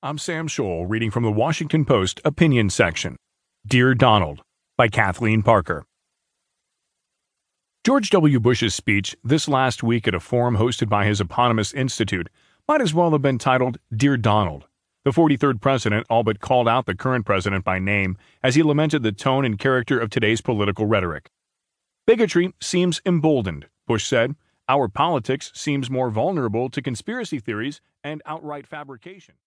I'm Sam Scholl reading from the Washington Post opinion section. Dear Donald by Kathleen Parker. George W. Bush's speech this last week at a forum hosted by his eponymous institute might as well have been titled Dear Donald. The 43rd president all but called out the current president by name as he lamented the tone and character of today's political rhetoric. Bigotry seems emboldened, Bush said. Our politics seems more vulnerable to conspiracy theories and outright fabrication.